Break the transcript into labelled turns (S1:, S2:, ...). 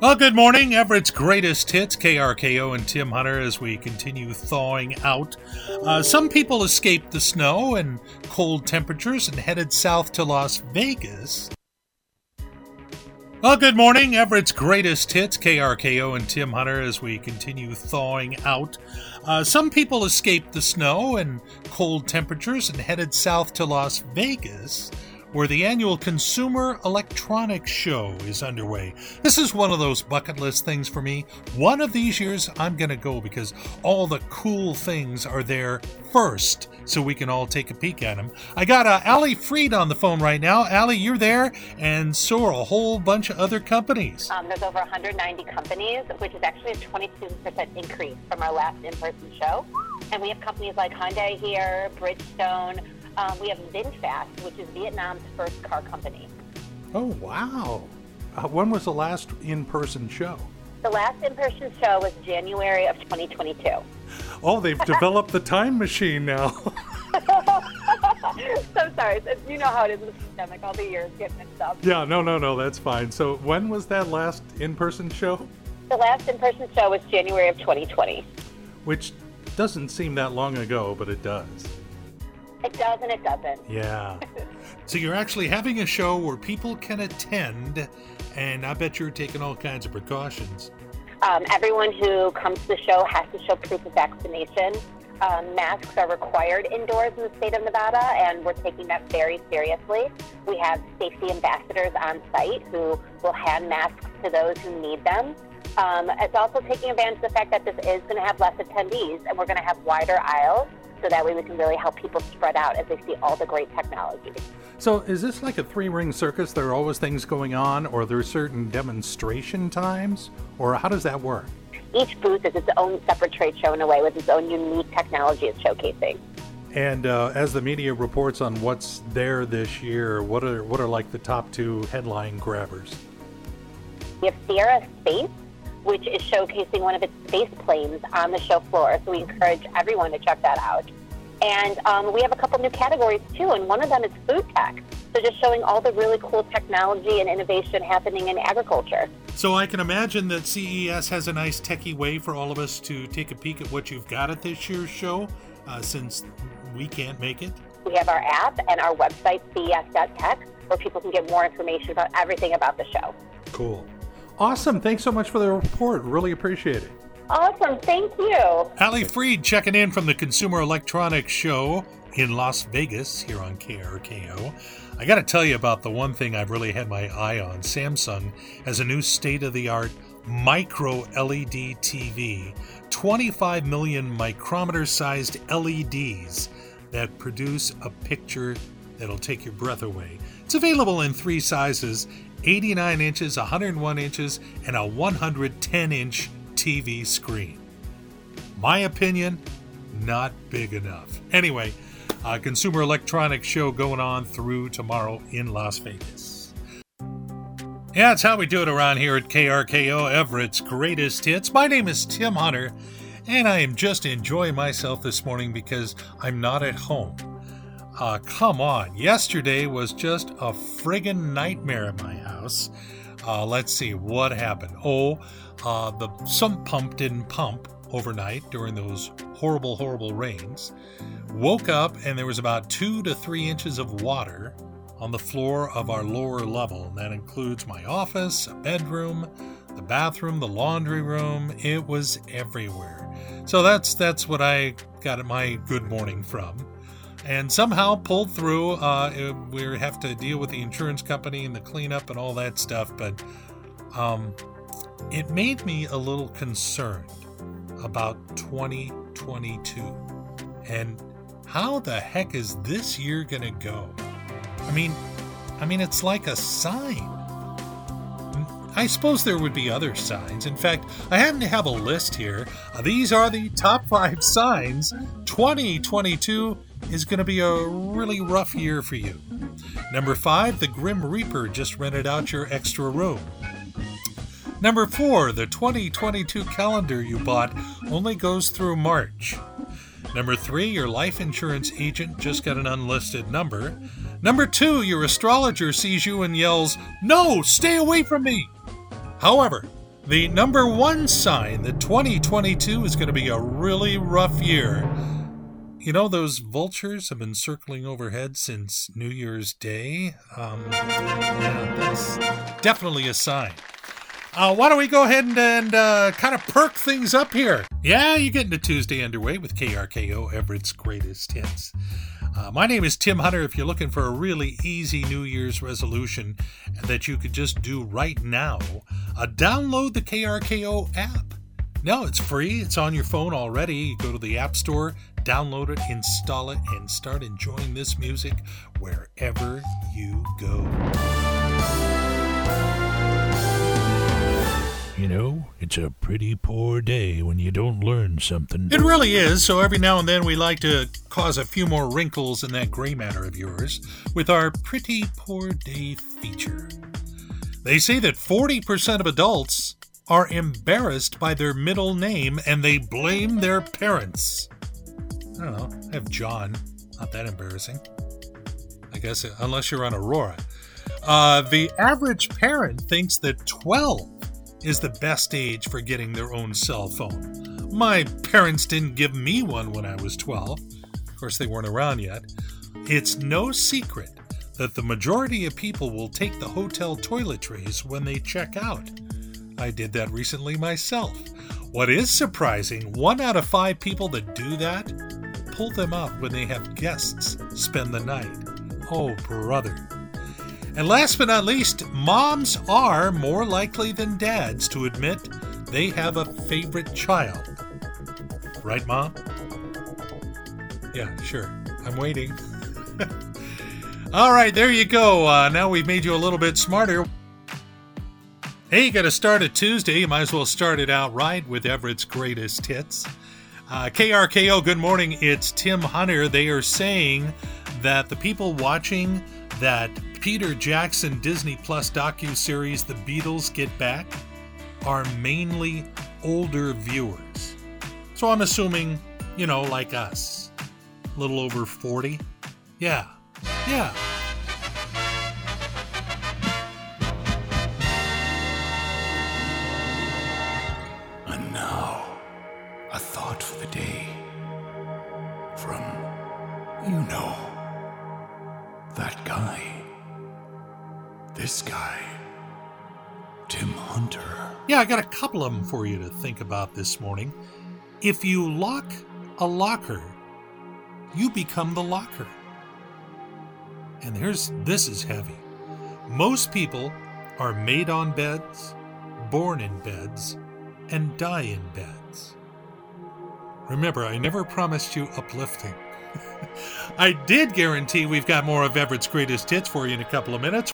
S1: Well, good morning, Everett's greatest hits, KRKO and Tim Hunter, as we continue thawing out. Uh, some people escaped the snow and cold temperatures and headed south to Las Vegas. Well, good morning, Everett's greatest hits, KRKO and Tim Hunter, as we continue thawing out. Uh, some people escaped the snow and cold temperatures and headed south to Las Vegas where the annual Consumer Electronics Show is underway. This is one of those bucket list things for me. One of these years, I'm going to go because all the cool things are there first, so we can all take a peek at them. I got uh, Ali Freed on the phone right now. Ali, you're there, and so are a whole bunch of other companies.
S2: Um, there's over 190 companies, which is actually a 22% increase from our last in person show. And we have companies like Hyundai here, Bridgestone, um, we have VinFast, which is Vietnam's first car company.
S1: Oh, wow. Uh, when was the last in person show?
S2: The last in person show was January of 2022.
S1: Oh, they've developed the time machine now.
S2: so sorry. You know how it is with the pandemic, all the years get mixed up.
S1: Yeah, no, no, no, that's fine. So, when was that last in person show?
S2: The last in person show was January of 2020.
S1: Which doesn't seem that long ago, but it does.
S2: It does and it doesn't.
S1: Yeah. so you're actually having a show where people can attend, and I bet you're taking all kinds of precautions.
S2: Um, everyone who comes to the show has to show proof of vaccination. Um, masks are required indoors in the state of Nevada, and we're taking that very seriously. We have safety ambassadors on site who will hand masks to those who need them. Um, it's also taking advantage of the fact that this is going to have less attendees, and we're going to have wider aisles so that way we can really help people spread out as they see all the great technology.
S1: So, is this like a three ring circus? There are always things going on, or there are certain demonstration times, or how does that work?
S2: Each booth is its own separate trade show in a way with its own unique technology it's showcasing.
S1: And uh, as the media reports on what's there this year, what are what are like the top two headline grabbers?
S2: We have Sierra Space, which is showcasing one of its space planes on the show floor. So we encourage everyone to check that out. And um, we have a couple new categories too, and one of them is food tech. So just showing all the really cool technology and innovation happening in agriculture.
S1: So I can imagine that CES has a nice techie way for all of us to take a peek at what you've got at this year's show, uh, since we can't make it.
S2: We have our app and our website, ces.tech, where people can get more information about everything about the show.
S1: Cool. Awesome. Thanks so much for the report. Really appreciate it.
S2: Awesome. Thank you.
S1: Ali Freed checking in from the Consumer Electronics Show in Las Vegas here on KRKO. I got to tell you about the one thing I've really had my eye on. Samsung has a new state of the art micro LED TV, 25 million micrometer sized LEDs that produce a picture that'll take your breath away. It's available in three sizes 89 inches, 101 inches, and a 110 inch TV screen. My opinion, not big enough. Anyway, a Consumer Electronics Show going on through tomorrow in Las Vegas. Yeah, it's how we do it around here at KRKO, Everett's greatest hits. My name is Tim Hunter, and I am just enjoying myself this morning because I'm not at home. Uh, come on. Yesterday was just a friggin' nightmare at my house. Uh, let's see what happened. Oh, uh, the sump pump didn't pump overnight during those horrible, horrible rains. Woke up and there was about two to three inches of water on the floor of our lower level. And that includes my office, a bedroom, the bathroom, the laundry room. It was everywhere. So that's that's what I got my good morning from and somehow pulled through. Uh, we have to deal with the insurance company and the cleanup and all that stuff, but um, it made me a little concerned about 2022 and how the heck is this year going to go? I mean, I mean, it's like a sign. I suppose there would be other signs. In fact, I happen to have a list here. These are the top five signs 2022 is going to be a really rough year for you. Number five, the Grim Reaper just rented out your extra room. Number four, the 2022 calendar you bought only goes through March. Number three, your life insurance agent just got an unlisted number. Number two, your astrologer sees you and yells, No, stay away from me! However, the number one sign that 2022 is going to be a really rough year. You know, those vultures have been circling overhead since New Year's Day. Um, yeah, that's definitely a sign. Uh, why don't we go ahead and, and uh, kind of perk things up here? Yeah, you're getting into Tuesday underway with KRKO Everett's Greatest Hits. Uh, my name is Tim Hunter. If you're looking for a really easy New Year's resolution that you could just do right now, uh, download the KRKO app. No, it's free. It's on your phone already. You go to the App Store, download it, install it, and start enjoying this music wherever you go.
S3: You know, it's a pretty poor day when you don't learn something.
S1: It really is, so every now and then we like to cause a few more wrinkles in that gray matter of yours with our Pretty Poor Day feature. They say that 40% of adults are embarrassed by their middle name and they blame their parents. I don't know, I have John. Not that embarrassing. I guess, unless you're on Aurora. Uh, the average parent thinks that 12 is the best age for getting their own cell phone. My parents didn't give me one when I was 12. Of course, they weren't around yet. It's no secret that the majority of people will take the hotel toiletries when they check out. I did that recently myself. What is surprising, one out of five people that do that pull them up when they have guests spend the night. Oh, brother. And last but not least, moms are more likely than dads to admit they have a favorite child. Right, Mom? Yeah, sure. I'm waiting. All right, there you go. Uh, now we've made you a little bit smarter. Hey, you got to start a Tuesday. You might as well start it out right with Everett's greatest hits. Uh, KRKO, good morning. It's Tim Hunter. They are saying that the people watching that Peter Jackson Disney Plus docu series The Beatles Get Back are mainly older viewers. So I'm assuming, you know, like us, a little over 40. Yeah. Yeah.
S3: The day from, you know, that guy. This guy. Tim Hunter.
S1: Yeah, I got a couple of them for you to think about this morning. If you lock a locker, you become the locker. And here's this is heavy. Most people are made on beds, born in beds, and die in beds. Remember, I never promised you uplifting. I did guarantee we've got more of Everett's greatest hits for you in a couple of minutes.